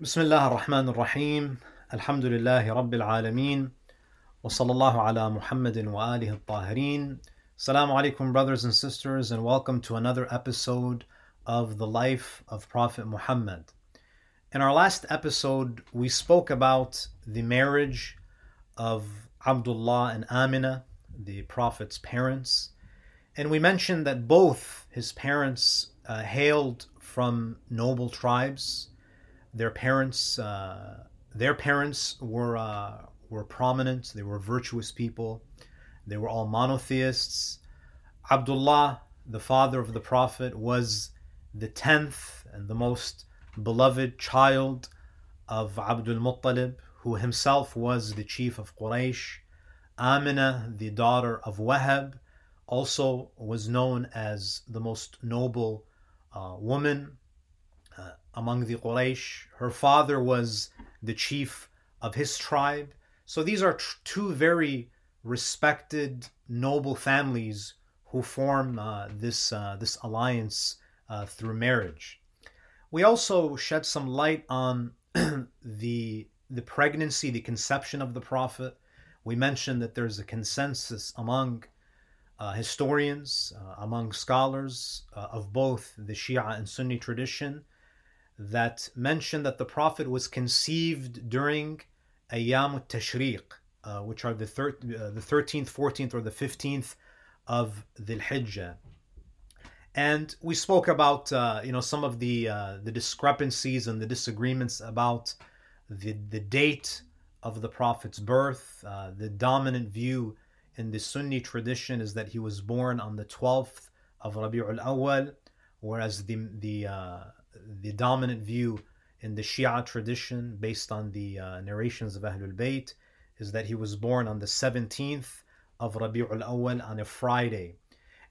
بسم الله الرحمن الرحيم الحمد لله رب العالمين وصلى الله على محمد وآله الطاهرين Assalamu alaikum brothers and sisters and welcome to another episode of the life of Prophet Muhammad. In our last episode we spoke about the marriage of Abdullah and Amina, the Prophet's parents, and we mentioned that both his parents uh, hailed from noble tribes their parents uh, their parents were uh, were prominent. They were virtuous people. They were all monotheists. Abdullah, the father of the Prophet, was the tenth and the most beloved child of Abdul Muttalib, who himself was the chief of Quraysh. Amina, the daughter of Wahab, also was known as the most noble uh, woman uh, among the Quraysh. Her father was the chief of his tribe. So these are two very respected, noble families who form uh, this uh, this alliance uh, through marriage. We also shed some light on the the pregnancy, the conception of the prophet. We mentioned that there's a consensus among uh, historians, uh, among scholars uh, of both the Shia and Sunni tradition, that mention that the Prophet was conceived during Ayyam Tashriq, uh, which are the, thir- uh, the 13th, 14th, or the 15th of the Hijjah. And we spoke about uh, you know some of the uh, the discrepancies and the disagreements about the the date of the Prophet's birth. Uh, the dominant view in the Sunni tradition is that he was born on the 12th of Rabi'ul Awwal, whereas the the uh, the dominant view in the Shia tradition, based on the uh, narrations of Ahlul Bayt, is that he was born on the 17th of Rabi'ul Awwal on a Friday.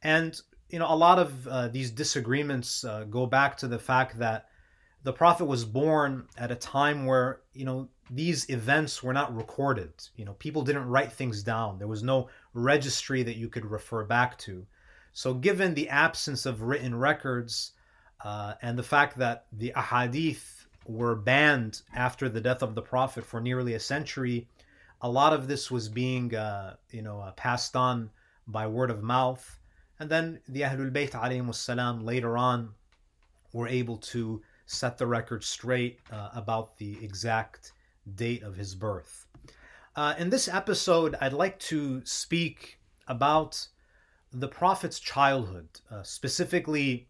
And, you know, a lot of uh, these disagreements uh, go back to the fact that the Prophet was born at a time where, you know, these events were not recorded. You know, people didn't write things down. There was no registry that you could refer back to. So, given the absence of written records, uh, and the fact that the ahadith were banned after the death of the Prophet for nearly a century, a lot of this was being, uh, you know, uh, passed on by word of mouth. And then the Ahlul Bayt alayhi later on were able to set the record straight uh, about the exact date of his birth. Uh, in this episode, I'd like to speak about the Prophet's childhood, uh, specifically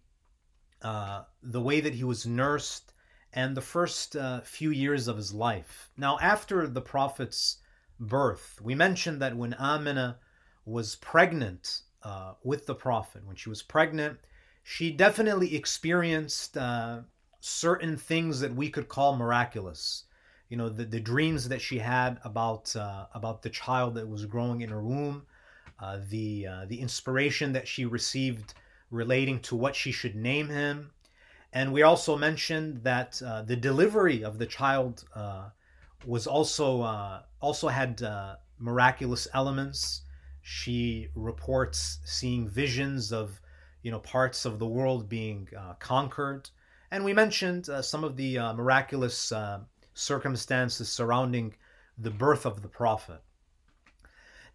uh, the way that he was nursed, and the first uh, few years of his life. Now, after the Prophet's birth, we mentioned that when Amina was pregnant uh, with the Prophet, when she was pregnant, she definitely experienced uh, certain things that we could call miraculous. You know, the, the dreams that she had about uh, about the child that was growing in her womb, the the inspiration that she received relating to what she should name him. And we also mentioned that uh, the delivery of the child uh, was also uh, also had uh, miraculous elements. She reports seeing visions of you know parts of the world being uh, conquered, and we mentioned uh, some of the miraculous circumstances surrounding the birth of the prophet.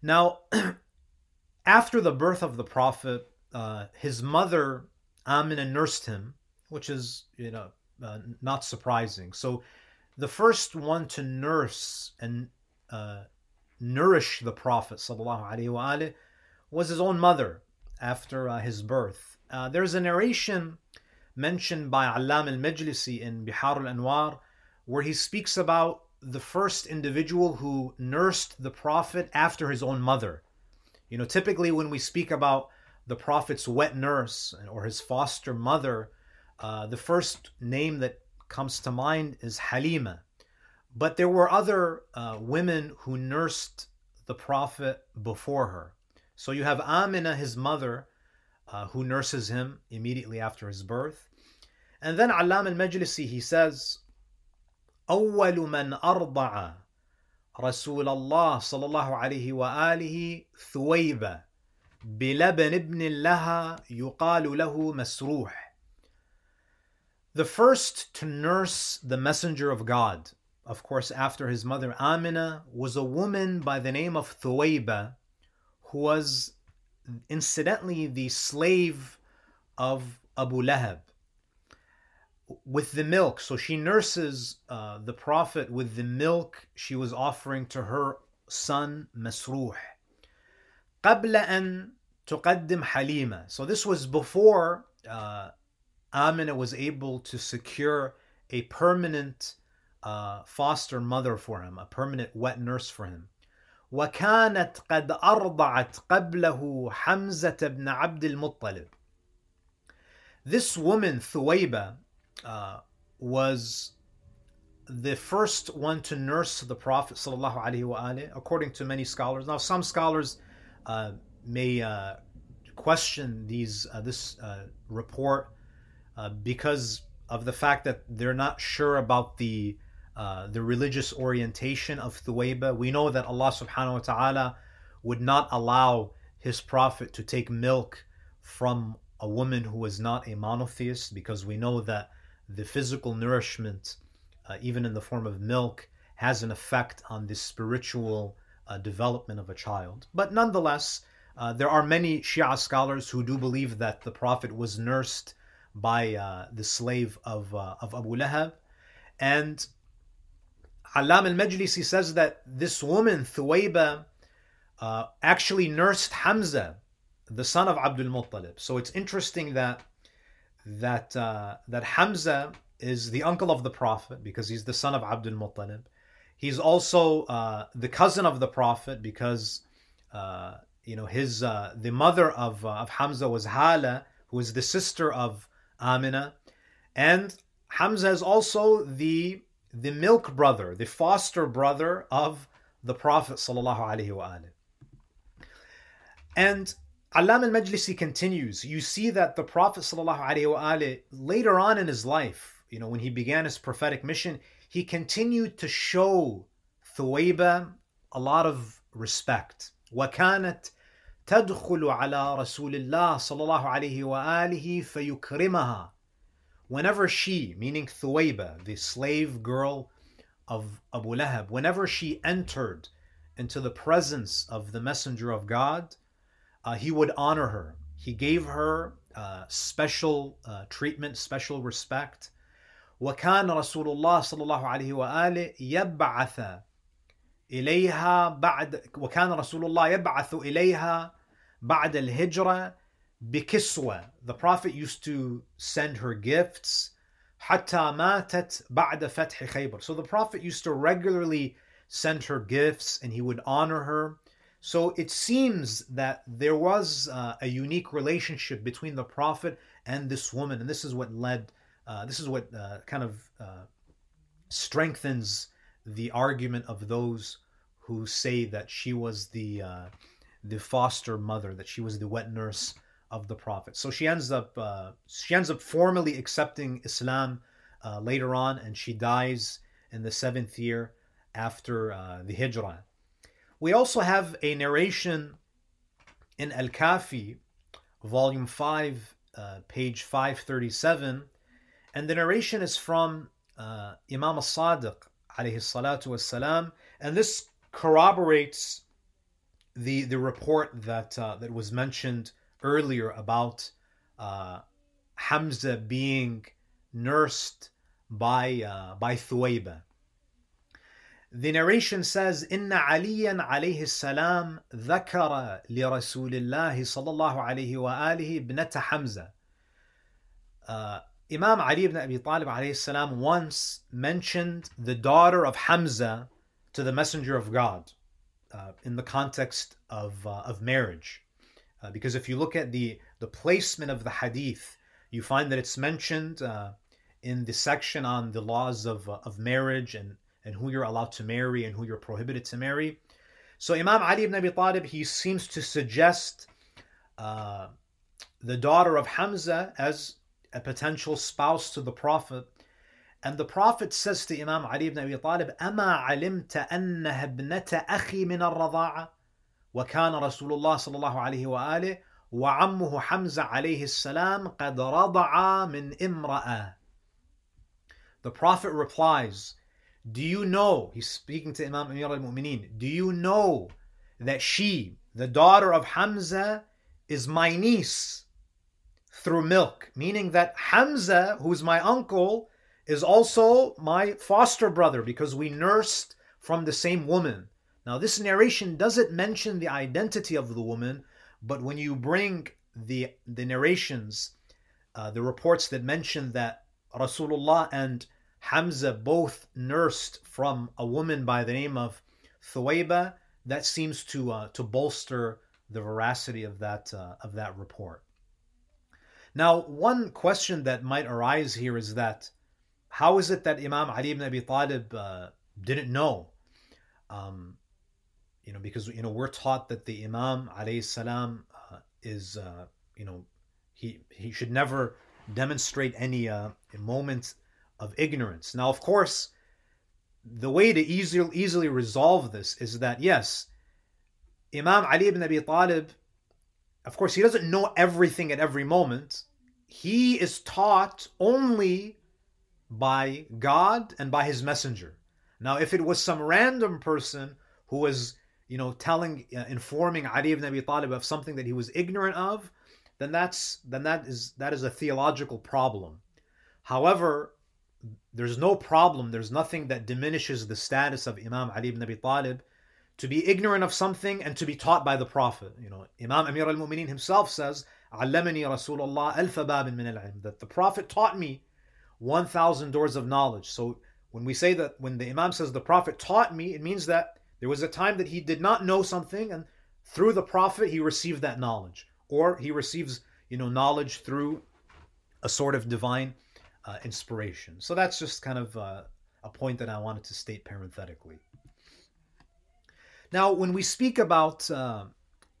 Now, after the birth of the prophet, uh, his mother Amina nursed him, which is you know uh, not surprising. So the first one to nurse and uh, nourish the Prophet وآله, was his own mother after uh, his birth. Uh, there's a narration mentioned by Allam al-Majlisi in Bihar al-Anwar where he speaks about the first individual who nursed the Prophet after his own mother. You know, typically when we speak about the prophet's wet nurse or his foster mother, uh, the first name that comes to mind is Halima. But there were other uh, women who nursed the prophet before her. So you have Amina, his mother, uh, who nurses him immediately after his birth. And then Allam al-Majlisi, he says, أول من أرضع رسول الله صلى الله عليه وآله ثويبة بلبن ابن لها يقال له مسروح. The first to nurse the messenger of God, of course, after his mother Amina, was a woman by the name of Thuwayba, who was incidentally the slave of Abu Lahab. With the milk, so she nurses uh, the Prophet with the milk she was offering to her son Masruh. قبل أن تقدم حليمة. So this was before uh, Amina was able to secure a permanent uh, foster mother for him, a permanent wet nurse for him. وكانت قد أرضعت قبله حمزة بن عبد المطلب. This woman, Thuwayba, uh, was the first one to nurse the Prophet sallallahu according to many scholars. Now, some scholars uh, may uh, question these uh, this uh, report uh, because of the fact that they're not sure about the uh, the religious orientation of Thuwayba. We know that Allah subhanahu wa ta'ala would not allow his prophet to take milk from a woman who is not a monotheist because we know that the physical nourishment, uh, even in the form of milk, has an effect on the spiritual uh, development of a child. But nonetheless, uh, there are many Shia scholars who do believe that the Prophet was nursed by uh, the slave of, uh, of Abu Lahab. And Alam al-Majlisi says that this woman, Thuwayba, uh, actually nursed Hamza, the son of Abdul Muttalib. So it's interesting that that uh, that Hamza is the uncle of the Prophet because he's the son of Abdul Muttalib. He's also the cousin of the Prophet because you know his uh, the mother of uh, of Hamza was Hala, who is the sister of Amina, and Hamza is also the the milk brother, the foster brother of the Prophet sallallahu alaihi wasallam. And Alam al-Majlisi continues. You see that the Prophet sallallahu alaihi wasallam later on in his life, you know, when he began his prophetic mission, he continued to show Thuwayba a lot of respect. وكانت تدخل على رسول الله صلى الله عليه وآله فيكرمها whenever she, meaning Thuwayba, the slave girl of Abu Lahab, whenever she entered into the presence of the Messenger of God, uh, he would honor her. He gave her uh, special uh, treatment, special respect. وكان رسول الله صلى الله عليه وآله يبعث إليها بعد وكان رسول الله يبعث إليها بعد الهجرة بكسوة. The Prophet used to send her gifts حتى ماتت بعد فتح خيبر. So the Prophet used to regularly send her gifts and he would honor her. So it seems that there was uh, a unique relationship between the Prophet and this woman, and this is what led, uh, this is what uh, kind of uh, strengthens the argument of those who say that she was the uh, the foster mother, that she was the wet nurse of the Prophet. So she ends up uh, she ends up formally accepting Islam uh, later on, and she dies in the seventh year after uh, the Hijrah. We also have a narration in Al Kafi, volume five, uh, page five thirty seven, and the narration is from uh, Imam As-Sadiq alayhi salatu and this corroborates the the report that uh, that was mentioned earlier about uh, Hamza being nursed by uh, by Thuwayba. The narration says, "إن عليا عليه السلام ذكر لرسول الله صلى الله عليه وآله ابنة حمزة." Uh, Imam Ali ibn Abi Talib alayhi salam once mentioned the daughter of Hamza to the Messenger of God uh, in the context of uh, of marriage. Uh, because if you look at the the placement of the hadith, you find that it's mentioned uh, in the section on the laws of uh, of marriage and and who you're allowed to marry and who you're prohibited to marry. So Imam Ali ibn Abi Talib he seems to suggest uh, the daughter of Hamza as a potential spouse to the Prophet. And the Prophet says to Imam Ali ibn Abi Talib, أما علمت أنها ابنة أخي من الرضاعة وكان رسول الله صلى الله عليه وآله وعمه حمزة عليه السلام قد رضع من امرأة the Prophet replies, Do you know, he's speaking to Imam Amir al Mu'mineen, do you know that she, the daughter of Hamza, is my niece through milk? Meaning that Hamza, who's my uncle, is also my foster brother because we nursed from the same woman. Now, this narration doesn't mention the identity of the woman, but when you bring the the narrations, uh, the reports that mention that Rasulullah and Hamza both nursed from a woman by the name of Thuwayba, that seems to uh, to bolster the veracity of that uh, of that report. Now, one question that might arise here is that how is it that Imam Ali ibn Abi Talib uh, didn't know? Um, you know, because you know we're taught that the Imam alayhi salam uh, is uh, you know he he should never demonstrate any uh, moment of ignorance. Now, of course, the way to easily easily resolve this is that yes, Imam Ali ibn Abi Talib, of course, he doesn't know everything at every moment. He is taught only by God and by His Messenger. Now, if it was some random person who was, you know, telling, uh, informing Ali ibn Abi Talib of something that he was ignorant of, then that's then that is that is a theological problem. However, there's no problem. There's nothing that diminishes the status of Imam Ali ibn Abi Talib to be ignorant of something and to be taught by the Prophet. You know, Imam Amir al-Mu'mineen himself says, "Allamani Rasulullah alfa babin min al that the Prophet taught me 1,000 doors of knowledge. So when we say that, when the Imam says the Prophet taught me, it means that there was a time that he did not know something, and through the Prophet he received that knowledge, or he receives, you know, knowledge through a sort of divine uh, inspiration. So that's just kind of uh, a point that I wanted to state parenthetically. Now, when we speak about uh,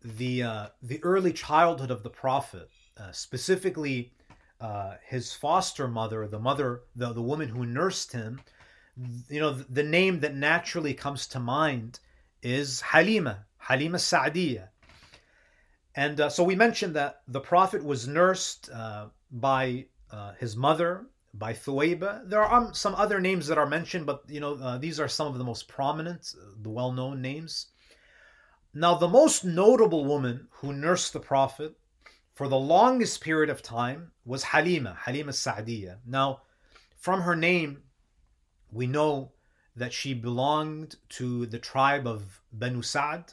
the uh, the early childhood of the Prophet, uh, specifically uh, his foster mother, the mother, the, the woman who nursed him, you know, the, the name that naturally comes to mind is Halima, Halima Sa'diyah. And uh, so we mentioned that the Prophet was nursed uh, by uh, his mother, by Thuwayba. There are um, some other names that are mentioned, but you know uh, these are some of the most prominent, uh, the well-known names. Now, the most notable woman who nursed the Prophet for the longest period of time was Halima, Halima Sa'diyah. Now, from her name, we know that she belonged to the tribe of Banu Sa'd,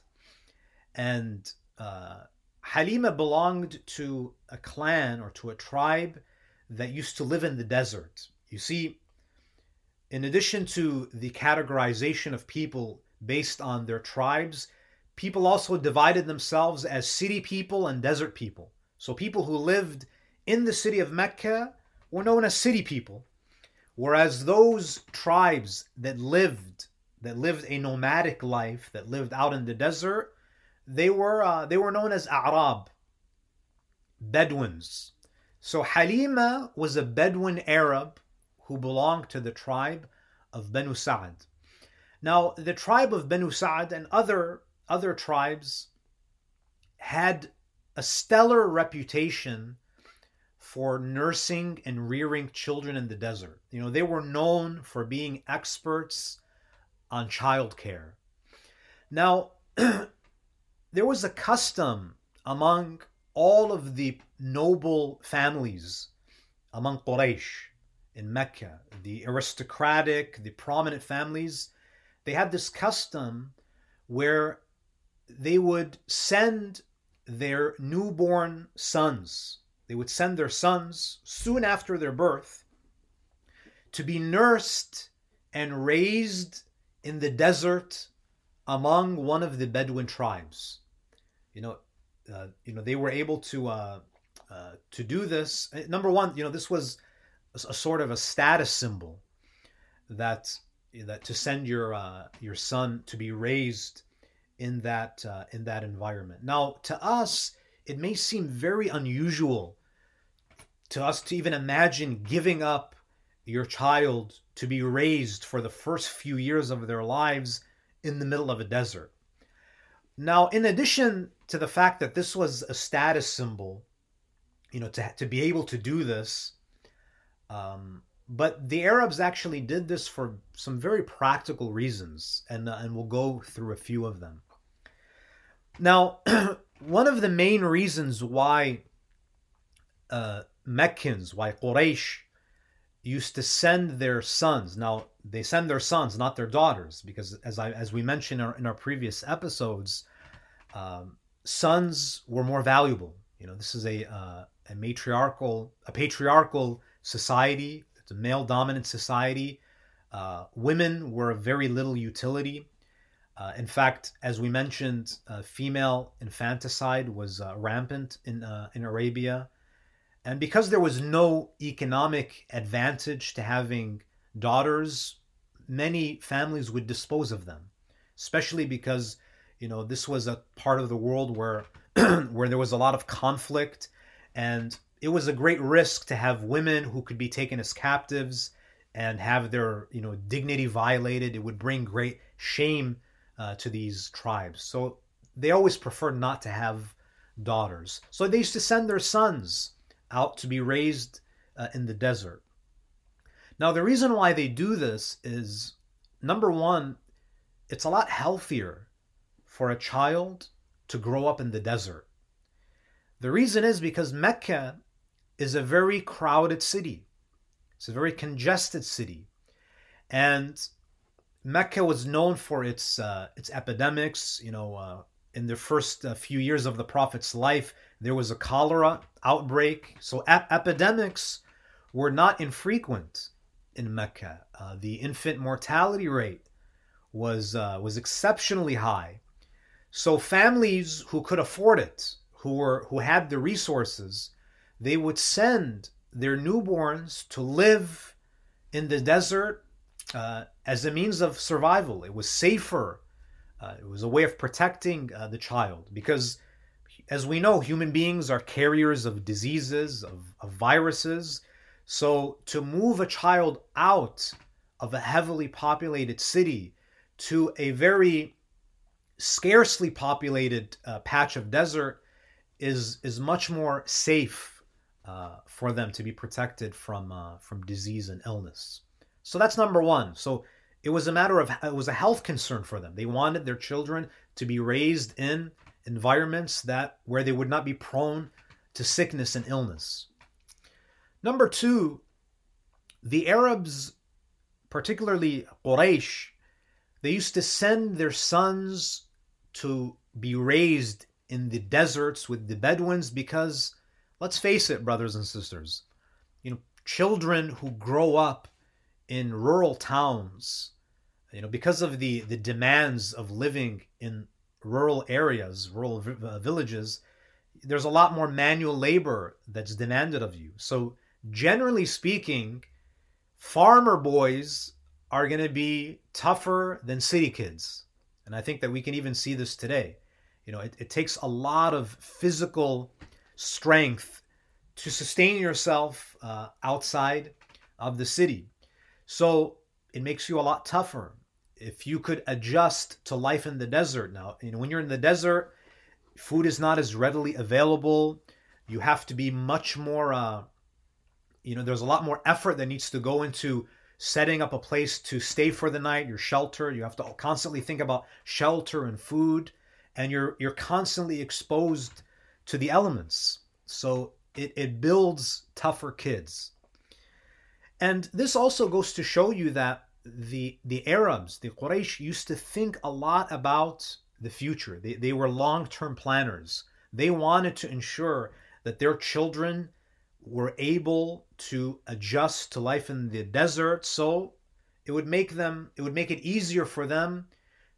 and uh, Halima belonged to a clan or to a tribe that used to live in the desert. You see, in addition to the categorization of people based on their tribes, people also divided themselves as city people and desert people. So people who lived in the city of Mecca were known as city people, whereas those tribes that lived that lived a nomadic life, that lived out in the desert, they were uh, they were known as Arab, Bedouins. So Halima was a Bedouin Arab who belonged to the tribe of Banu Sa'd. Now, the tribe of Banu Sa'd and other other tribes had a stellar reputation for nursing and rearing children in the desert. You know, they were known for being experts on childcare. Now, there was a custom among all of the noble families among Quraysh in Mecca, the aristocratic, the prominent families, they had this custom where they would send their newborn sons. They would send their sons soon after their birth to be nursed and raised in the desert among one of the Bedouin tribes. You know, uh, you know they were able to uh, uh, to do this. Number one, you know, this was a, a sort of a status symbol that that to send your uh, your son to be raised in that uh, in that environment. Now, to us, it may seem very unusual to us to even imagine giving up your child to be raised for the first few years of their lives in the middle of a desert. Now, in addition to the fact that this was a status symbol, you know, to, to be able to do this, um, but the Arabs actually did this for some very practical reasons, and, uh, and we'll go through a few of them. Now, one of the main reasons why uh, Meccans, why Quraysh used to send their sons. Now they send their sons, not their daughters, because as I as we mentioned in our, in our previous episodes, um, sons were more valuable. You know, this is a uh, a matriarchal, a patriarchal society. It's a male dominant society. Uh, women were of very little utility. Uh, in fact, as we mentioned, uh, female infanticide was uh, rampant in uh, in Arabia. And because there was no economic advantage to having daughters, many families would dispose of them, especially because you know this was a part of the world where where there was a lot of conflict and it was a great risk to have women who could be taken as captives and have their you know dignity violated it would bring great shame uh, to these tribes so they always prefer not to have daughters so they used to send their sons out to be raised uh, in the desert. Now, the reason why they do this is number one, it's a lot healthier for a child to grow up in the desert. The reason is because Mecca is a very crowded city, it's a very congested city. And Mecca was known for its uh, its epidemics. You know, uh, in the first uh, few years of the Prophet's life, there was a cholera outbreak. So epidemics were not infrequent in Mecca. Uh, the infant mortality rate was uh, was exceptionally high. So families who could afford it, who were who had the resources, they would send their newborns to live in the desert uh, as a means of survival. It was safer. Uh, it was a way of protecting uh, the child because as we know, human beings are carriers of diseases, of, of viruses. So to move a child out of a heavily populated city to a very scarcely populated uh, patch of desert is is much more safe uh, for them to be protected from uh, from disease and illness. So that's number one. So it was a matter of it was a health concern for them. They wanted their children to be raised in environments that where they would not be prone to sickness and illness. Number two, the Arabs, particularly Quraysh, they used to send their sons to be raised in the deserts with the Bedouins because, let's face it, brothers and sisters, you know, children who grow up in rural towns, you know, because of the, the demands of living in rural areas, rural v- uh, villages, there's a lot more manual labor that's demanded of you. So, generally speaking, farmer boys are going to be tougher than city kids. And I think that we can even see this today. You know, it, it takes a lot of physical strength to sustain yourself uh, outside of the city. So it makes you a lot tougher if you could adjust to life in the desert now, you know, when you're in the desert, food is not as readily available. You have to be much more, uh, you know, there's a lot more effort that needs to go into setting up a place to stay for the night, your shelter. You have to constantly think about shelter and food, and you're you're constantly exposed to the elements. So it, it builds tougher kids. And this also goes to show you that the the Arabs, the Quraysh, used to think a lot about the future. They, they were long term planners. They wanted to ensure that their children were able to adjust to life in the desert so it would make them it would make it easier for them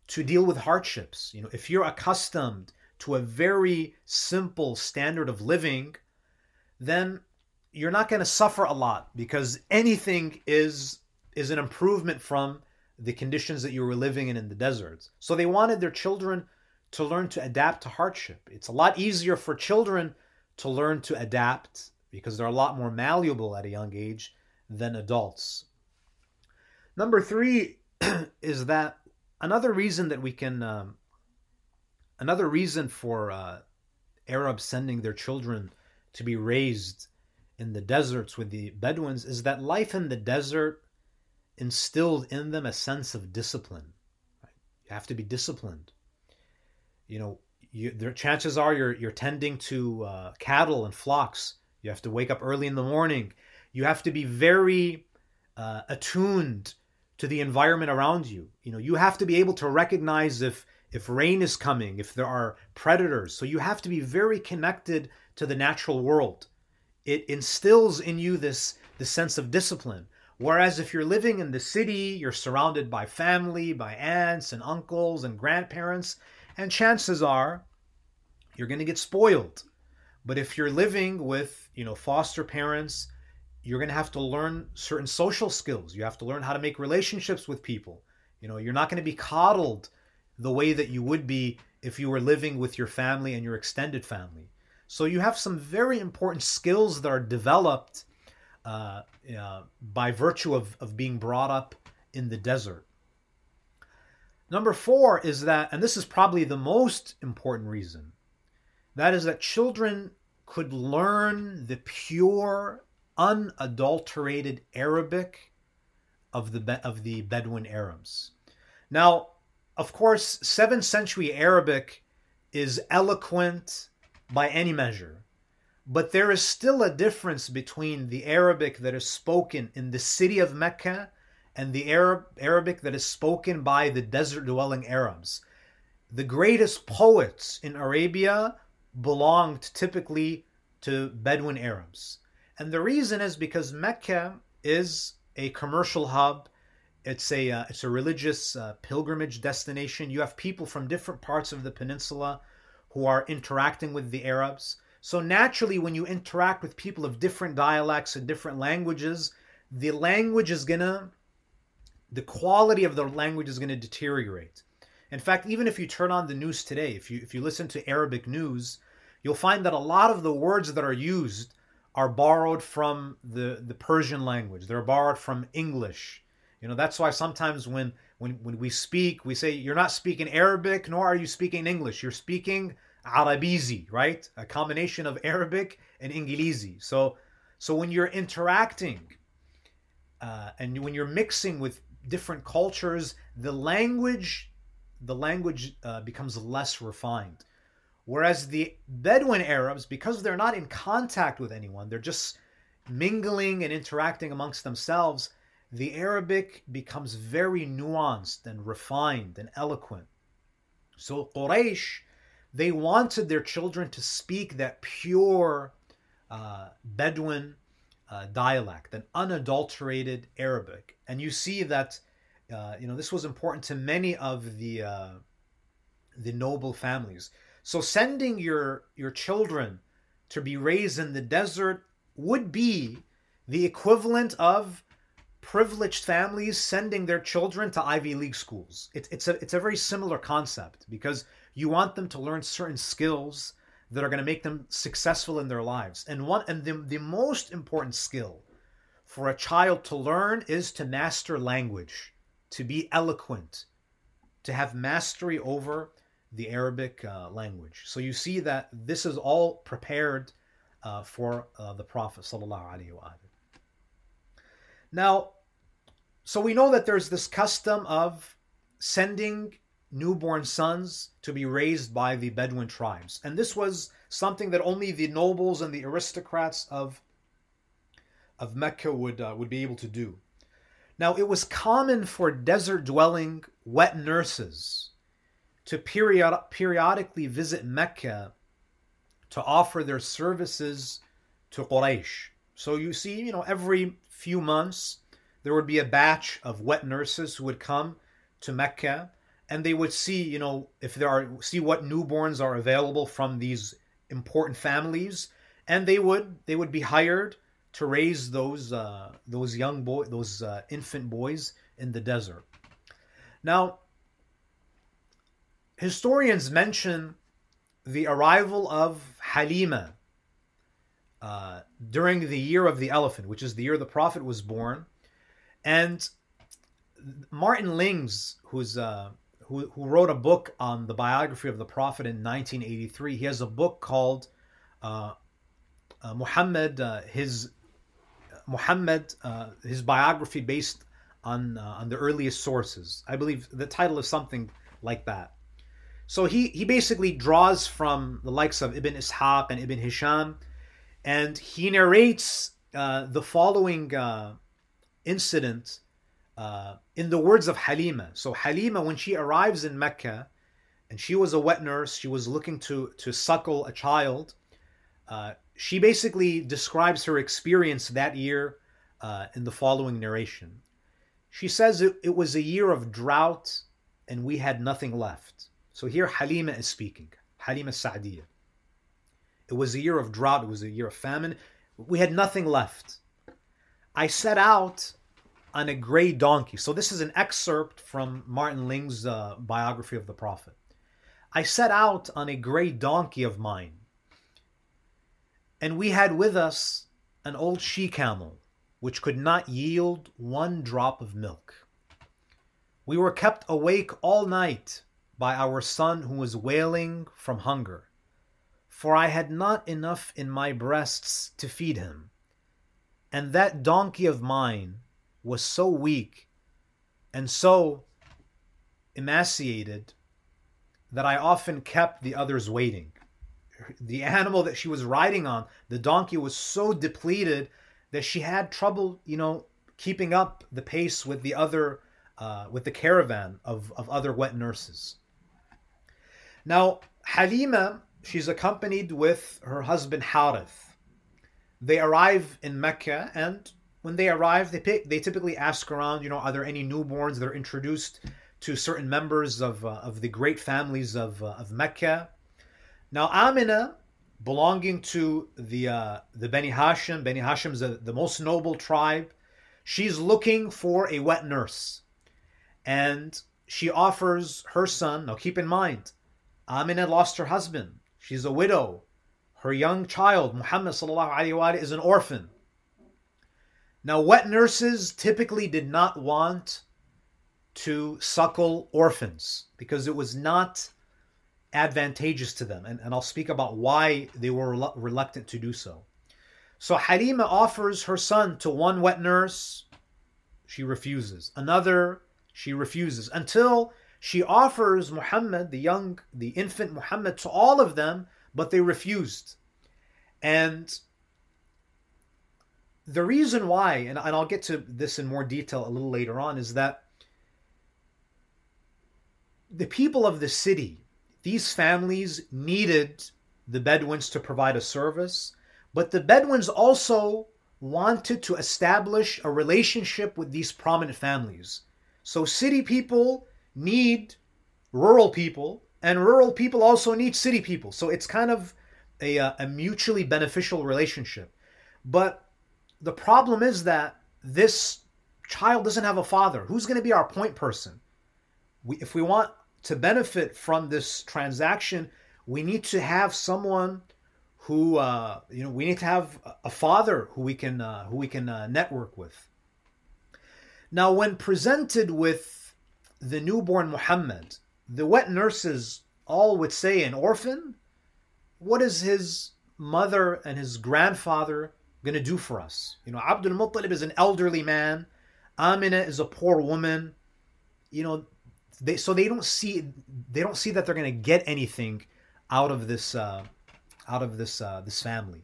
to deal with hardships you know if you're accustomed to a very simple standard of living then you're not going to suffer a lot because anything is is an improvement from the conditions that you were living in in the deserts. So they wanted their children to learn to adapt to hardship. It's a lot easier for children to learn to adapt because they're a lot more malleable at a young age than adults. Number three is that another reason that we can, um, another reason for uh, Arabs sending their children to be raised in the deserts with the Bedouins is that life in the desert instilled in them a sense of discipline. Right? You have to be disciplined. You know, you, chances are you're you're tending to uh, cattle and flocks. You have to wake up early in the morning. You have to be very uh, attuned to the environment around you. You know, you have to be able to recognize if if rain is coming, if there are predators. So you have to be very connected to the natural world. It instills in you this this sense of discipline. Whereas if you're living in the city, you're surrounded by family, by aunts and uncles and grandparents, and chances are you're going to get spoiled. But if you're living with, you know, foster parents, you're going to have to learn certain social skills. You have to learn how to make relationships with people. You know, you're not going to be coddled the way that you would be if you were living with your family and your extended family. So you have some very important skills that are developed uh, uh, by virtue of, of being brought up in the desert. Number four is that, and this is probably the most important reason, that is that children could learn the pure unadulterated Arabic of the of the Bedouin Arabs. Now, of course, 7th century Arabic is eloquent by any measure, but there is still a difference between the Arabic that is spoken in the city of Mecca and the Arab Arabic that is spoken by the desert dwelling Arabs. The greatest poets in Arabia belonged typically to Bedouin Arabs. And the reason is because Mecca is a commercial hub. It's a uh, it's a religious uh, pilgrimage destination. You have people from different parts of the peninsula who are interacting with the Arabs. So naturally, when you interact with people of different dialects and different languages, the language is gonna, the quality of the language is gonna deteriorate. In fact, even if you turn on the news today, if you if you listen to Arabic news, you'll find that a lot of the words that are used are borrowed from the, the Persian language. They're borrowed from English. You know, that's why sometimes when, when, when we speak, we say, you're not speaking Arabic, nor are you speaking English. You're speaking Arabizi, right? A combination of Arabic and Ingilizi. So, so when you're interacting uh, and when you're mixing with different cultures, the language, the language uh, becomes less refined. Whereas the Bedouin Arabs, because they're not in contact with anyone, they're just mingling and interacting amongst themselves, the Arabic becomes very nuanced and refined and eloquent. So Quraysh, they wanted their children to speak that pure uh, Bedouin uh, dialect, an unadulterated Arabic. And you see that, uh, you know, this was important to many of the uh, the noble families. So sending your your children to be raised in the desert would be the equivalent of privileged families sending their children to Ivy League schools. It, it's a it's a very similar concept because you want them to learn certain skills that are going to make them successful in their lives. And one and the, the most important skill for a child to learn is to master language, to be eloquent, to have mastery over the Arabic uh, language. So you see that this is all prepared uh, for uh, the Prophet Now, so we know that there's this custom of sending newborn sons to be raised by the Bedouin tribes, and this was something that only the nobles and the aristocrats of of Mecca would uh, would be able to do. Now, it was common for desert dwelling wet nurses to period, periodically visit Mecca to offer their services to Quraysh. So you see, you know, every few months there would be a batch of wet nurses who would come to Mecca and they would see, you know, if there are see what newborns are available from these important families and they would they would be hired to raise those uh, those young boy those uh, infant boys in the desert. Now, historians mention the arrival of Halima uh, during the year of the elephant, which is the year the Prophet was born. And Martin Lings, who's uh, who, who wrote a book on the biography of the Prophet in 1983, he has a book called uh, uh, Muhammad, uh, his Muhammad, uh, his biography based on uh, on the earliest sources. I believe the title is something like that. So he he basically draws from the likes of Ibn Ishaq and Ibn Hisham, and he narrates uh, the following uh, incident uh, in the words of Halima. So Halima, when she arrives in Mecca, and she was a wet nurse, she was looking to to suckle a child. Uh, she basically describes her experience that year uh, in the following narration. She says it, it was a year of drought and we had nothing left. So here Halima is speaking, Halima Sa'diyah. It was a year of drought, it was a year of famine. We had nothing left. I set out on a gray donkey. So this is an excerpt from Martin Lings' uh, biography of the Prophet. I set out on a gray donkey of mine and we had with us an old she camel, which could not yield one drop of milk. We were kept awake all night by our son who was wailing from hunger, for I had not enough in my breasts to feed him. And that donkey of mine was so weak and so emaciated that I often kept the others waiting the animal that she was riding on, the donkey was so depleted that she had trouble, you know, keeping up the pace with the other, uh, with the caravan of, of other wet nurses. Now, Halima, she's accompanied with her husband Harith. They arrive in Mecca, and when they arrive, they pick, they typically ask around, you know, are there any newborns? They're introduced to certain members of, uh, of the great families of, uh, of Mecca. Now Amina, belonging to the uh, the Beni Hashim, Beni Hashim is the most noble tribe. She's looking for a wet nurse, and she offers her son. Now keep in mind, Amina lost her husband. She's a widow. Her young child, Muhammad is an orphan. Now, wet nurses typically did not want to suckle orphans because it was not advantageous to them. And, and I'll speak about why they were reluctant to do so. So Halima offers her son to one wet nurse. She refuses. Another, she refuses. Until she offers Muhammad, the young, the infant Muhammad, to all of them, but they refused. And the reason why, and, and I'll get to this in more detail a little later on, is that the people of the city these families needed the Bedouins to provide a service, but the Bedouins also wanted to establish a relationship with these prominent families. So city people need rural people, and rural people also need city people. So it's kind of a, uh, a mutually beneficial relationship. But the problem is that this child doesn't have a father. Who's going to be our point person? We, if we want to benefit from this transaction, we need to have someone who uh, you know we need to have a father who we can uh, who we can uh, network with. Now, when presented with the newborn Muhammad, the wet nurses all would say, "An orphan? What is his mother and his grandfather going to do for us?" You know, Abdul Muttalib is an elderly man. Amina is a poor woman. You know, they so they don't see they don't see that they're going to get anything out of this uh, out of this uh, this family.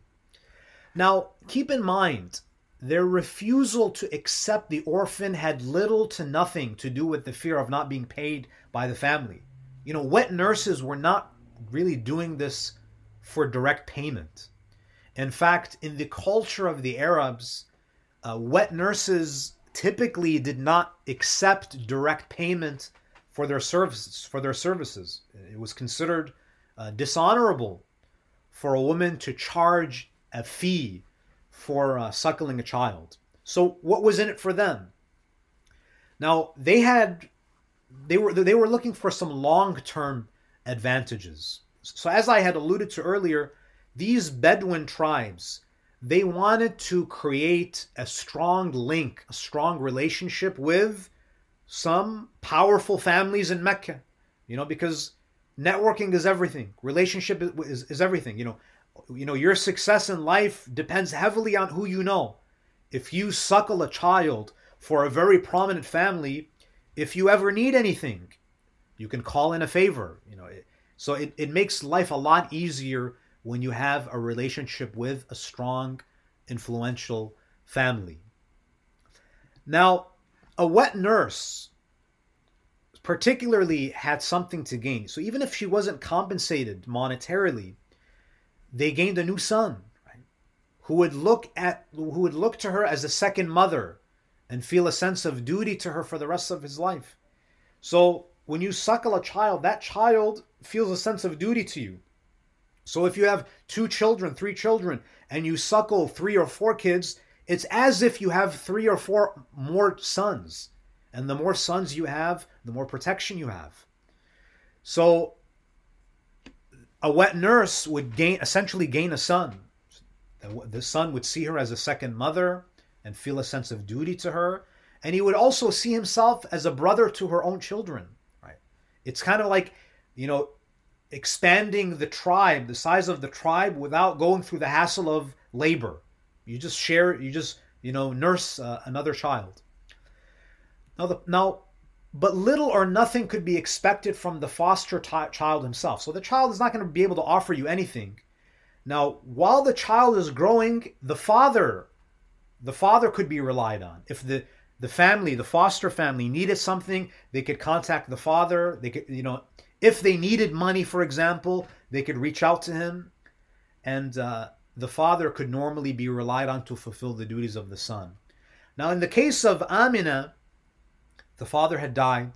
Now, keep in mind their refusal to accept the orphan had little to nothing to do with the fear of not being paid by the family. You know, wet nurses were not really doing this for direct payment. In fact, in the culture of the Arabs, uh, wet nurses typically did not accept direct payment for their services. For their services, it was considered uh, dishonorable for a woman to charge a fee for uh, suckling a child. So, what was in it for them? Now they had, they were they were looking for some long term advantages. So, as I had alluded to earlier, these Bedouin tribes they wanted to create a strong link, a strong relationship with some powerful families in Mecca, you know, because networking is everything. Relationship is, is, is everything. You know, you know, your success in life depends heavily on who you know. If you suckle a child for a very prominent family, if you ever need anything, you can call in a favor. You know, so it, it makes life a lot easier when you have a relationship with a strong, influential family. Now, a wet nurse particularly had something to gain. So even if she wasn't compensated monetarily, they gained a new son, right? Who would look at who would look to her as a second mother and feel a sense of duty to her for the rest of his life. So when you suckle a child, that child feels a sense of duty to you. So if you have two children, three children, and you suckle three or four kids, it's as if you have three or four more sons. And the more sons you have, the more protection you have. So a wet nurse would gain essentially gain a son. The son would see her as a second mother and feel a sense of duty to her. And he would also see himself as a brother to her own children. Right? It's kind of like, you know, expanding the tribe, the size of the tribe, without going through the hassle of labor. You just share, you just, you know, nurse uh, another child. Now, the, now, but little or nothing could be expected from the foster t- child himself. So the child is not going to be able to offer you anything. Now, while the child is growing, the father, the father could be relied on. If the the family, the foster family needed something, they could contact the father. They could, you know, if they needed money, for example, they could reach out to him, and uh, the father could normally be relied on to fulfill the duties of the son. Now, in the case of Amina, the father had died,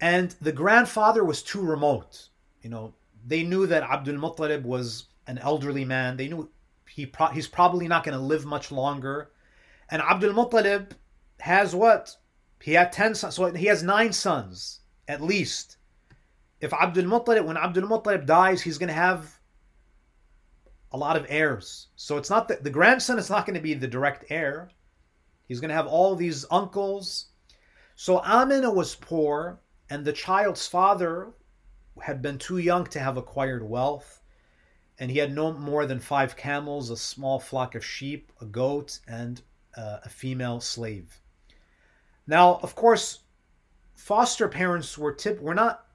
and the grandfather was too remote. You know, they knew that Abdul Muttalib was an elderly man. They knew he pro- he's probably not going to live much longer. And Abdul Muttalib has what? He had 10 sons. So he has nine sons, at least. If Abdul Muttalib, when Abdul Muttalib dies, he's going to have a lot of heirs. So it's not that the grandson is not going to be the direct heir. He's going to have all these uncles so Amina was poor, and the child's father had been too young to have acquired wealth, and he had no more than five camels, a small flock of sheep, a goat, and uh, a female slave. Now, of course, foster parents were tip were not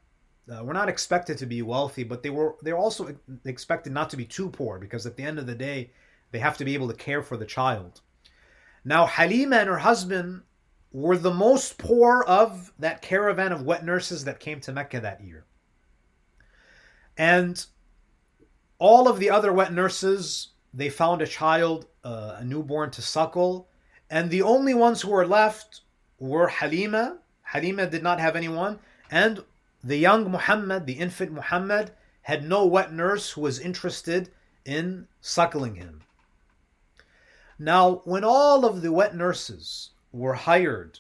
uh, were not expected to be wealthy, but they were they were also expected not to be too poor because at the end of the day, they have to be able to care for the child. Now, Halima and her husband were the most poor of that caravan of wet nurses that came to Mecca that year. And all of the other wet nurses, they found a child, uh, a newborn to suckle. And the only ones who were left were Halima. Halima did not have anyone. And the young Muhammad, the infant Muhammad, had no wet nurse who was interested in suckling him. Now, when all of the wet nurses were hired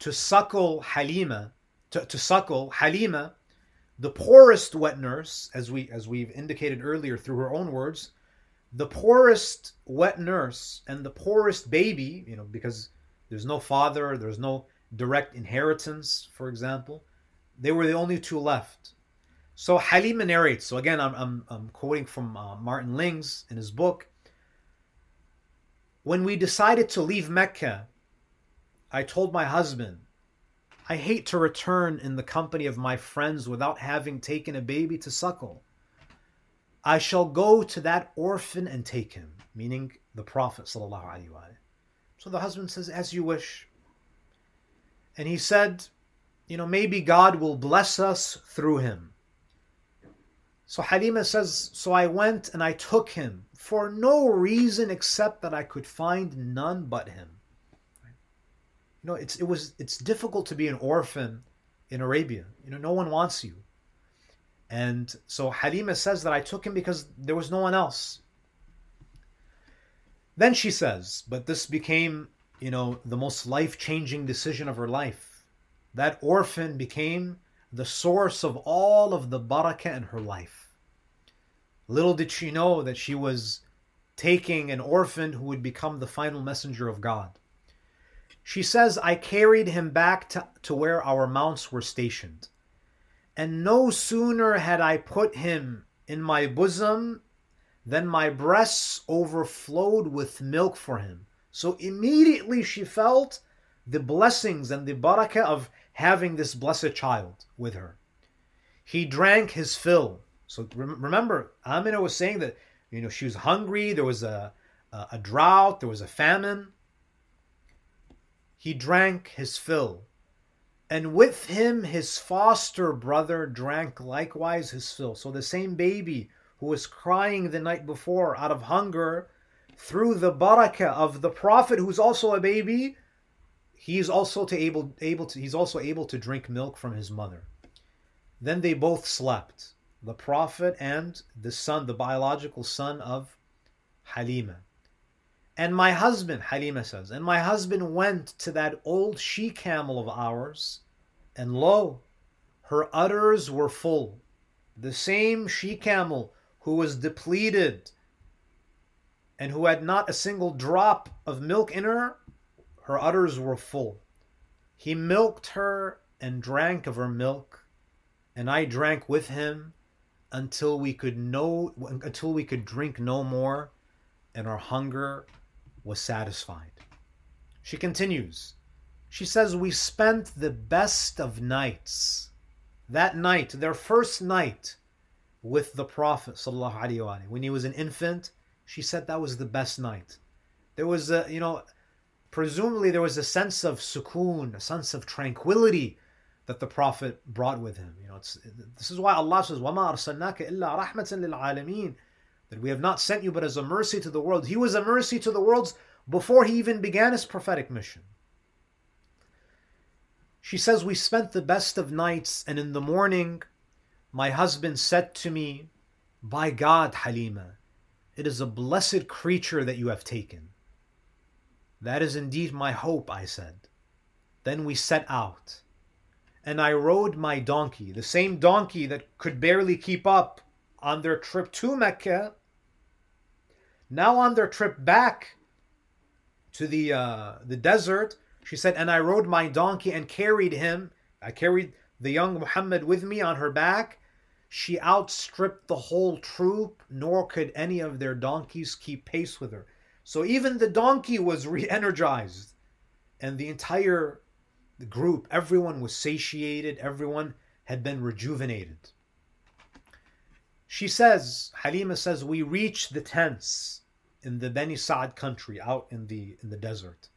to suckle Halima, to, to suckle Halima, the poorest wet nurse, as we as we've indicated earlier through her own words, the poorest wet nurse and the poorest baby, you know, because there's no father, there's no direct inheritance, for example, they were the only two left. So Halima narrates. So again, I'm I'm, I'm quoting from uh, Martin Lings in his book. When we decided to leave Mecca I told my husband, I hate to return in the company of my friends without having taken a baby to suckle. I shall go to that orphan and take him, meaning the Prophet. So the husband says, As you wish. And he said, You know, maybe God will bless us through him. So Halima says, So I went and I took him for no reason except that I could find none but him you know, it's it was it's difficult to be an orphan in Arabia. You know, no one wants you. And so Halima says that I took him because there was no one else. Then she says, but this became, you know, the most life-changing decision of her life. That orphan became the source of all of the barakah in her life. Little did she know that she was taking an orphan who would become the final messenger of God. She says, I carried him back to, to where our mounts were stationed. And no sooner had I put him in my bosom than my breasts overflowed with milk for him. So immediately she felt the blessings and the barakah of having this blessed child with her. He drank his fill. So remember, Amina was saying that you know she was hungry. There was a a drought. There was a famine. He drank his fill, and with him his foster brother drank likewise his fill. So the same baby who was crying the night before out of hunger, through the barakah of the Prophet, who's also a baby, he's also to able able to he's also able to drink milk from his mother. Then they both slept, the Prophet and the son, the biological son of Halima. And my husband, Halima says, and my husband went to that old she camel of ours, and lo, her udders were full. The same she camel who was depleted and who had not a single drop of milk in her, her udders were full. He milked her and drank of her milk, and I drank with him until we could know until we could drink no more, and our hunger was satisfied. She continues. She says, We spent the best of nights. That night, their first night with the Prophet وسلم, when he was an infant, she said that was the best night. There was a, you know, presumably there was a sense of sukoon, a sense of tranquility that the Prophet brought with him. You know, it's, this is why Allah says, وَمَا أَرْسَلْنَاكَ إِلَّا رَحْمَةً لِلْعَالَمِينَ that we have not sent you but as a mercy to the world. He was a mercy to the worlds before he even began his prophetic mission. She says, We spent the best of nights, and in the morning, my husband said to me, By God, Halima, it is a blessed creature that you have taken. That is indeed my hope, I said. Then we set out, and I rode my donkey, the same donkey that could barely keep up on their trip to Mecca now on their trip back to the uh, the desert, she said, and I rode my donkey and carried him. I carried the young Muhammad with me on her back. She outstripped the whole troop, nor could any of their donkeys keep pace with her. So even the donkey was re energized. And the entire group, everyone was satiated, everyone had been rejuvenated. She says, Halima says, we reached the tents in the Beni Sa'd country out in the in the desert.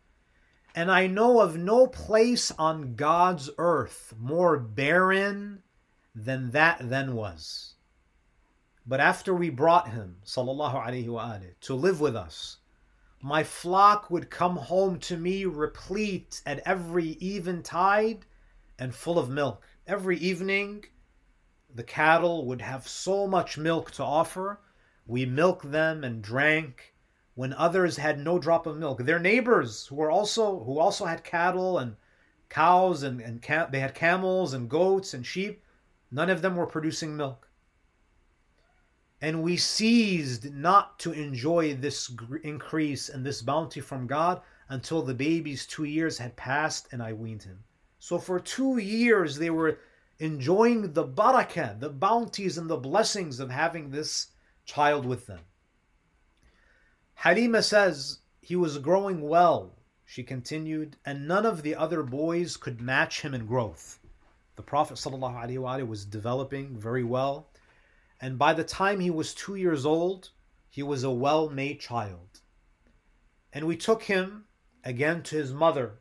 And I know of no place on God's earth more barren than that then was. But after we brought him, sallallahu alaihi wasallam, to live with us, my flock would come home to me replete at every eventide and full of milk. Every evening, the cattle would have so much milk to offer. We milked them and drank when others had no drop of milk. Their neighbors who were also who also had cattle and cows and, and cam- they had camels and goats and sheep, none of them were producing milk. And we ceased not to enjoy this gr- increase and this bounty from God until the baby's two years had passed and I weaned him. So for two years they were enjoying the barakah, the bounties and the blessings of having this child with them. Halima says he was growing well, she continued, and none of the other boys could match him in growth. The Prophet ﷺ was developing very well, and by the time he was two years old, he was a well made child. And we took him again to his mother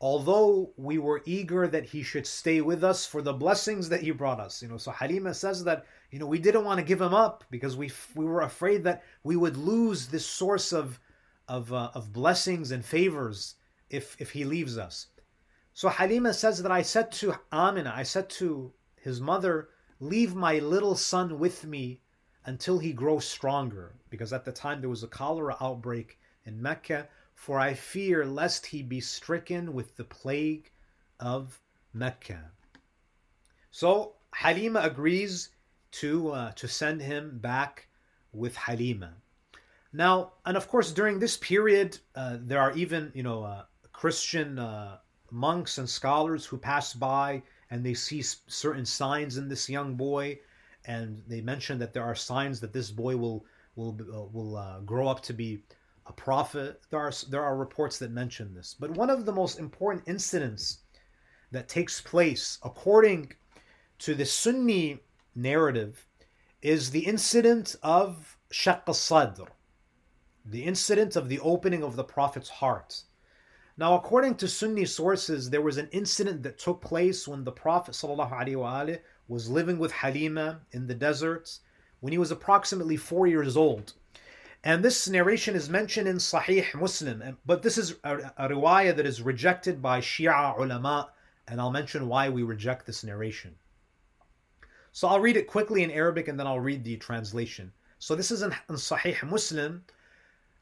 although we were eager that he should stay with us for the blessings that he brought us. You know, so Halima says that, you know, we didn't want to give him up because we we were afraid that we would lose this source of of uh, of blessings and favors if if he leaves us. So Halima says that I said to Amina, I said to his mother, leave my little son with me until he grows stronger because at the time there was a cholera outbreak in Mecca for I fear lest he be stricken with the plague of Mecca. So Halima agrees to uh, to send him back with Halima. Now, and of course, during this period, uh, there are even you know uh, Christian uh, monks and scholars who pass by and they see certain signs in this young boy, and they mention that there are signs that this boy will will uh, will uh, grow up to be a prophet. There are there are reports that mention this, but one of the most important incidents that takes place according to the Sunni narrative is the incident of Shaq al-Sadr, the incident of the opening of the Prophet's heart. Now, according to Sunni sources, there was an incident that took place when the Prophet ﷺ was living with Halima in the desert when he was approximately four years old. And this narration is mentioned in Sahih Muslim, but this is a, a riwayah that is rejected by Shia ulama, and I'll mention why we reject this narration. So I'll read it quickly in Arabic and then I'll read the translation. So this is in, in Sahih Muslim,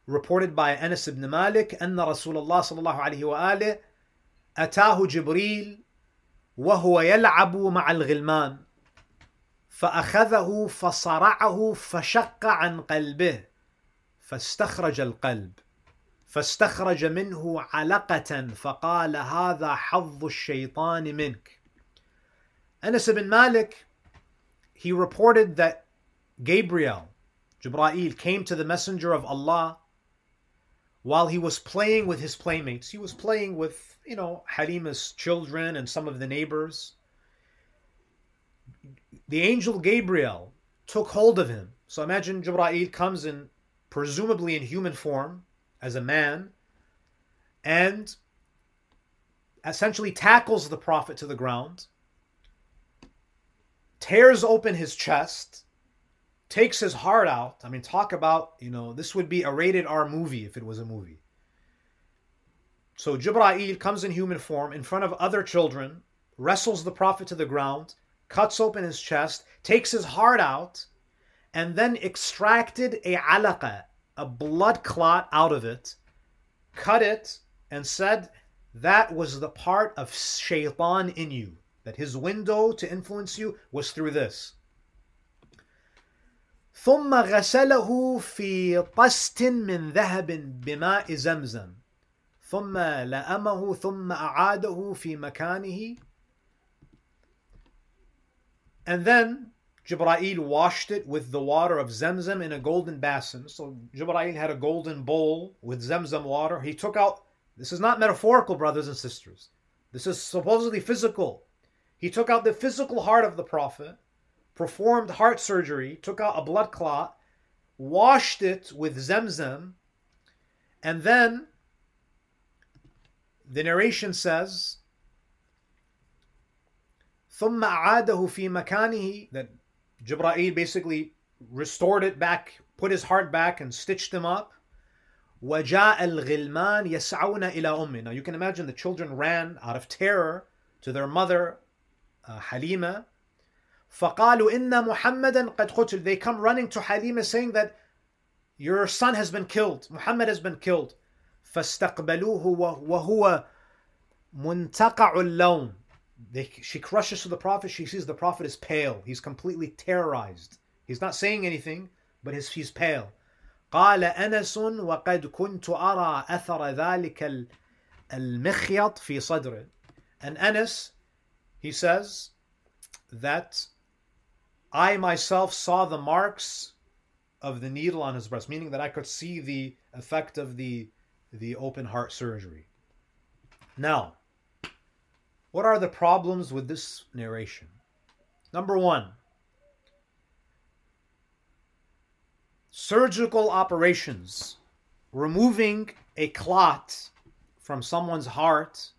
reported by Anas ibn Malik, أن رسول الله صلى الله عليه وآله أتاه جبريل وهو يلعب مع الغلمان فأخذه فصرعه فشق عن قلبه فاستخرج القلب فاستخرج منه علقة فقال هذا حظ الشيطان منك Anas ibn Malik he reported that Gabriel Jibra'il came to the messenger of Allah while he was playing with his playmates. He was playing with, you know, Halima's children and some of the neighbors. The angel Gabriel took hold of him. So imagine Jibra'il comes in, presumably in human form, as a man, and essentially tackles the Prophet to the ground, tears open his chest, takes his heart out. I mean, talk about, you know, this would be a rated R movie if it was a movie. So Jibra'il comes in human form in front of other children, wrestles the Prophet to the ground, cuts open his chest, takes his heart out, and then extracted a alaqa, a blood clot out of it, cut it, and said that was the part of shaitan in you, that his window to influence you was through this. ثم غسله في طست من ذهب بماء زمزم ثم لأمه ثم أعاده في مكانه and then Jibra'il washed it with the water of Zemzem in a golden basin. So Jibra'il had a golden bowl with Zemzem water. He took out, this is not metaphorical, brothers and sisters. This is supposedly physical. He took out the physical heart of the Prophet performed heart surgery, took out a blood clot, washed it with Zemzem, and then the narration says, ثم أعاده في مكانه that Jibra'il basically restored it back, put his heart back and stitched him up. وجاء الغلمان يسعون إلى أمه. Now you can imagine the children ran out of terror to their mother uh, Halima فقالوا إن محمدا قد قتل. They come running to Halima saying that your son has been killed. Muhammad has been killed. فاستقبلوه وهو منتقع اللون. They, she crushes to the Prophet. She sees the Prophet is pale. He's completely terrorized. He's not saying anything, but his, he's pale. قال أنس وقد كنت أرى أثر ذلك المخيط في صدره. And Anas, he says that I myself saw the marks of the needle on his breast, meaning that I could see the effect of the, the open heart surgery. Now, what are the problems with this narration? Number one, surgical operations, removing a clot from someone's heart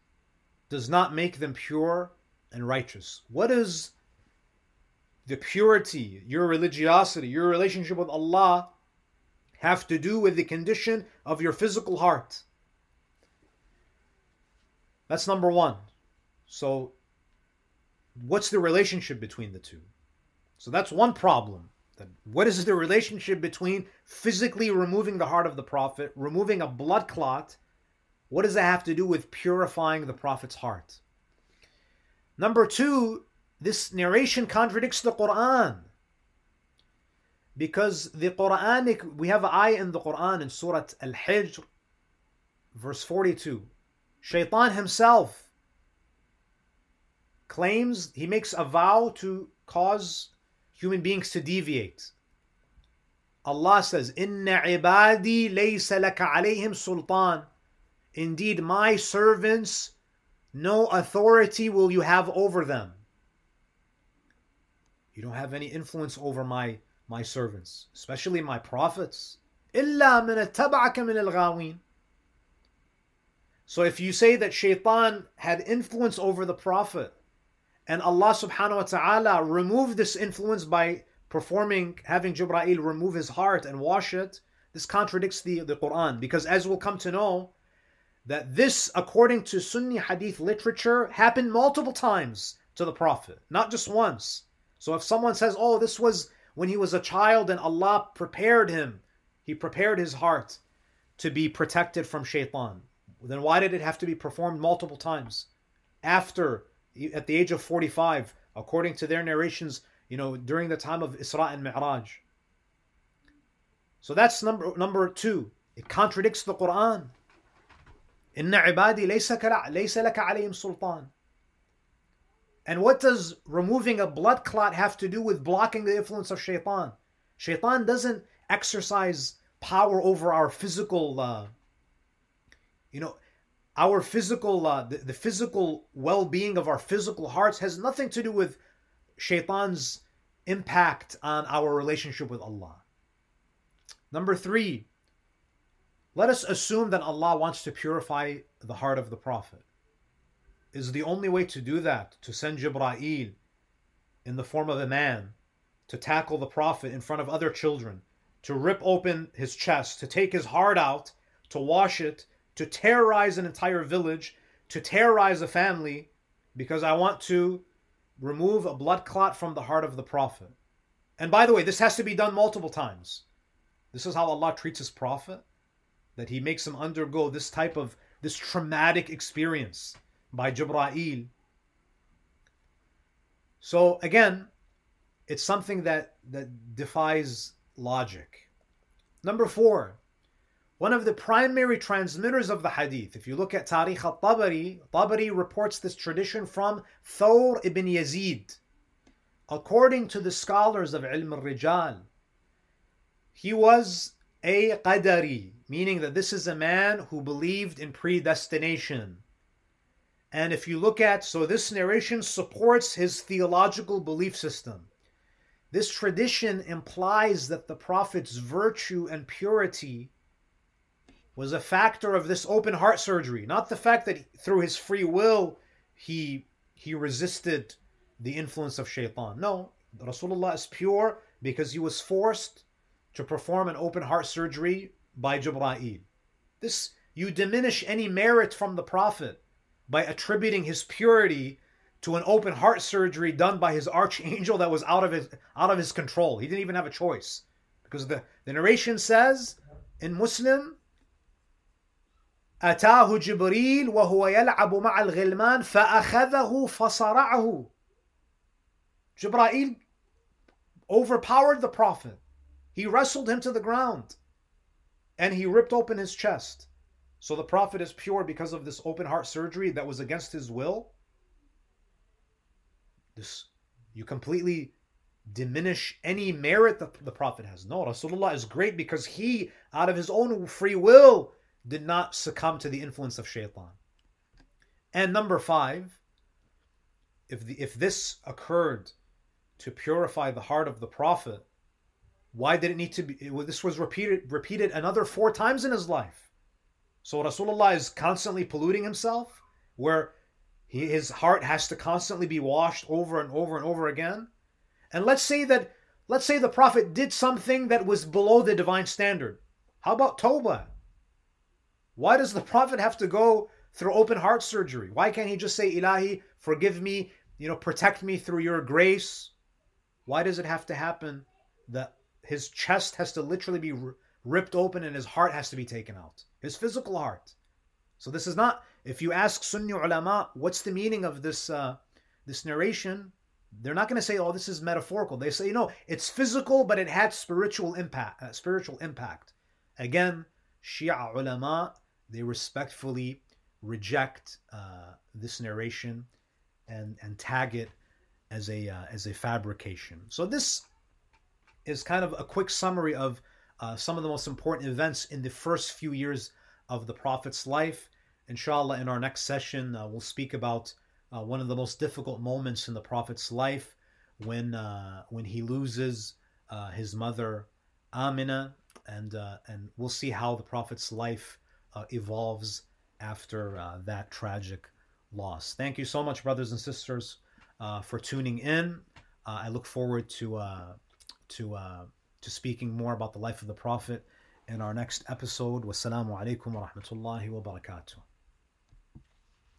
does not make them pure and righteous. What is the purity, your religiosity, your relationship with Allah have to do with the condition of your physical heart. That's number one. So, what's the relationship between the two? So, that's one problem. What is the relationship between physically removing the heart of the Prophet, removing a blood clot? What does that have to do with purifying the Prophet's heart? Number two, this narration contradicts the Quran. Because the Quranic, we have an ayah in the Quran in Surah Al Hijr, verse 42. Shaitan himself claims, he makes a vow to cause human beings to deviate. Allah says, Inna ibadi laysa laka alayhim sultan. Indeed, my servants, no authority will you have over them. You don't have any influence over my, my servants, especially my prophets. إِلَّا مِنَ اتَّبَعَكَ مِنَ الْغَاوِينَ So if you say that shaitan had influence over the prophet, and Allah subhanahu wa ta'ala removed this influence by performing, having Jibra'il remove his heart and wash it, this contradicts the, the Quran. Because as we'll come to know, that this, according to Sunni hadith literature, happened multiple times to the Prophet, not just once. So if someone says, oh, this was when he was a child and Allah prepared him, he prepared his heart to be protected from shaitan, then why did it have to be performed multiple times? After, at the age of 45, according to their narrations, you know, during the time of Isra and Mi'raj. So that's number number two. It contradicts the Quran. Laysa laka alayhim sultan. And what does removing a blood clot have to do with blocking the influence of shaitan? Shaitan doesn't exercise power over our physical, uh, you know, our physical, uh, the, the physical well-being of our physical hearts has nothing to do with shaitan's impact on our relationship with Allah. Number three, let us assume that Allah wants to purify the heart of the Prophet. Is the only way to do that to send Jibra'il in the form of a man to tackle the Prophet in front of other children, to rip open his chest, to take his heart out, to wash it, to terrorize an entire village, to terrorize a family, because I want to remove a blood clot from the heart of the Prophet. And by the way, this has to be done multiple times. This is how Allah treats His Prophet, that He makes him undergo this type of this traumatic experience by Jibra'il. So again, it's something that that defies logic. Number four, one of the primary transmitters of the hadith. If you look at Tarikh al-Tabari, Tabari reports this tradition from Thawr ibn Yazid. According to the scholars of Ilm al-Rijal, he was a Qadari, meaning that this is a man who believed in predestination. And if you look at, so this narration supports his theological belief system. This tradition implies that the Prophet's virtue and purity was a factor of this open heart surgery, not the fact that through his free will he he resisted the influence of shaitan. No, Rasulullah is pure because he was forced to perform an open heart surgery by Jibra'il. This you diminish any merit from the Prophet by attributing his purity to an open heart surgery done by his archangel that was out of his out of his control. He didn't even have a choice. Because the, the narration says in Muslim أتاه جبريل وهو يلعب مع الغلمان فأخذه فصرعه Jibra'il overpowered the Prophet. He wrestled him to the ground and he ripped open his chest. So the Prophet is pure because of this open heart surgery that was against his will. This you completely diminish any merit that the Prophet has. No, Rasulullah is great because he, out of his own free will, did not succumb to the influence of shaitan. And number five, if the, if this occurred to purify the heart of the Prophet, why did it need to be? This was repeated repeated another four times in his life. So Rasulullah is constantly polluting himself, where he, his heart has to constantly be washed over and over and over again. And let's say that let's say the Prophet did something that was below the divine standard. How about Tawbah? Why does the Prophet have to go through open heart surgery? Why can't he just say, Ilahi, forgive me, you know, protect me through your grace? Why does it have to happen that his chest has to literally be ripped open and his heart has to be taken out? His physical heart. So this is not, if you ask Sunni ulama, what's the meaning of this, uh, this narration? They're not going to say, "Oh, this is metaphorical." They say, "No, it's physical, but it had spiritual impact." Uh, spiritual impact. Again, Shia ulama they respectfully reject uh, this narration and and tag it as a uh, as a fabrication. So this is kind of a quick summary of uh, some of the most important events in the first few years of the Prophet's life. Inshallah, in our next session, uh, we'll speak about uh, one of the most difficult moments in the Prophet's life when uh, when he loses his mother Amina, and and we'll see how the Prophet's life Uh, evolves after uh, that tragic loss. Thank you so much, brothers and sisters, uh, for tuning in. I look forward to to to speaking more about the life of the Prophet in our next episode. Wassalamu alaikum wa rahmatullahi wa barakatuh.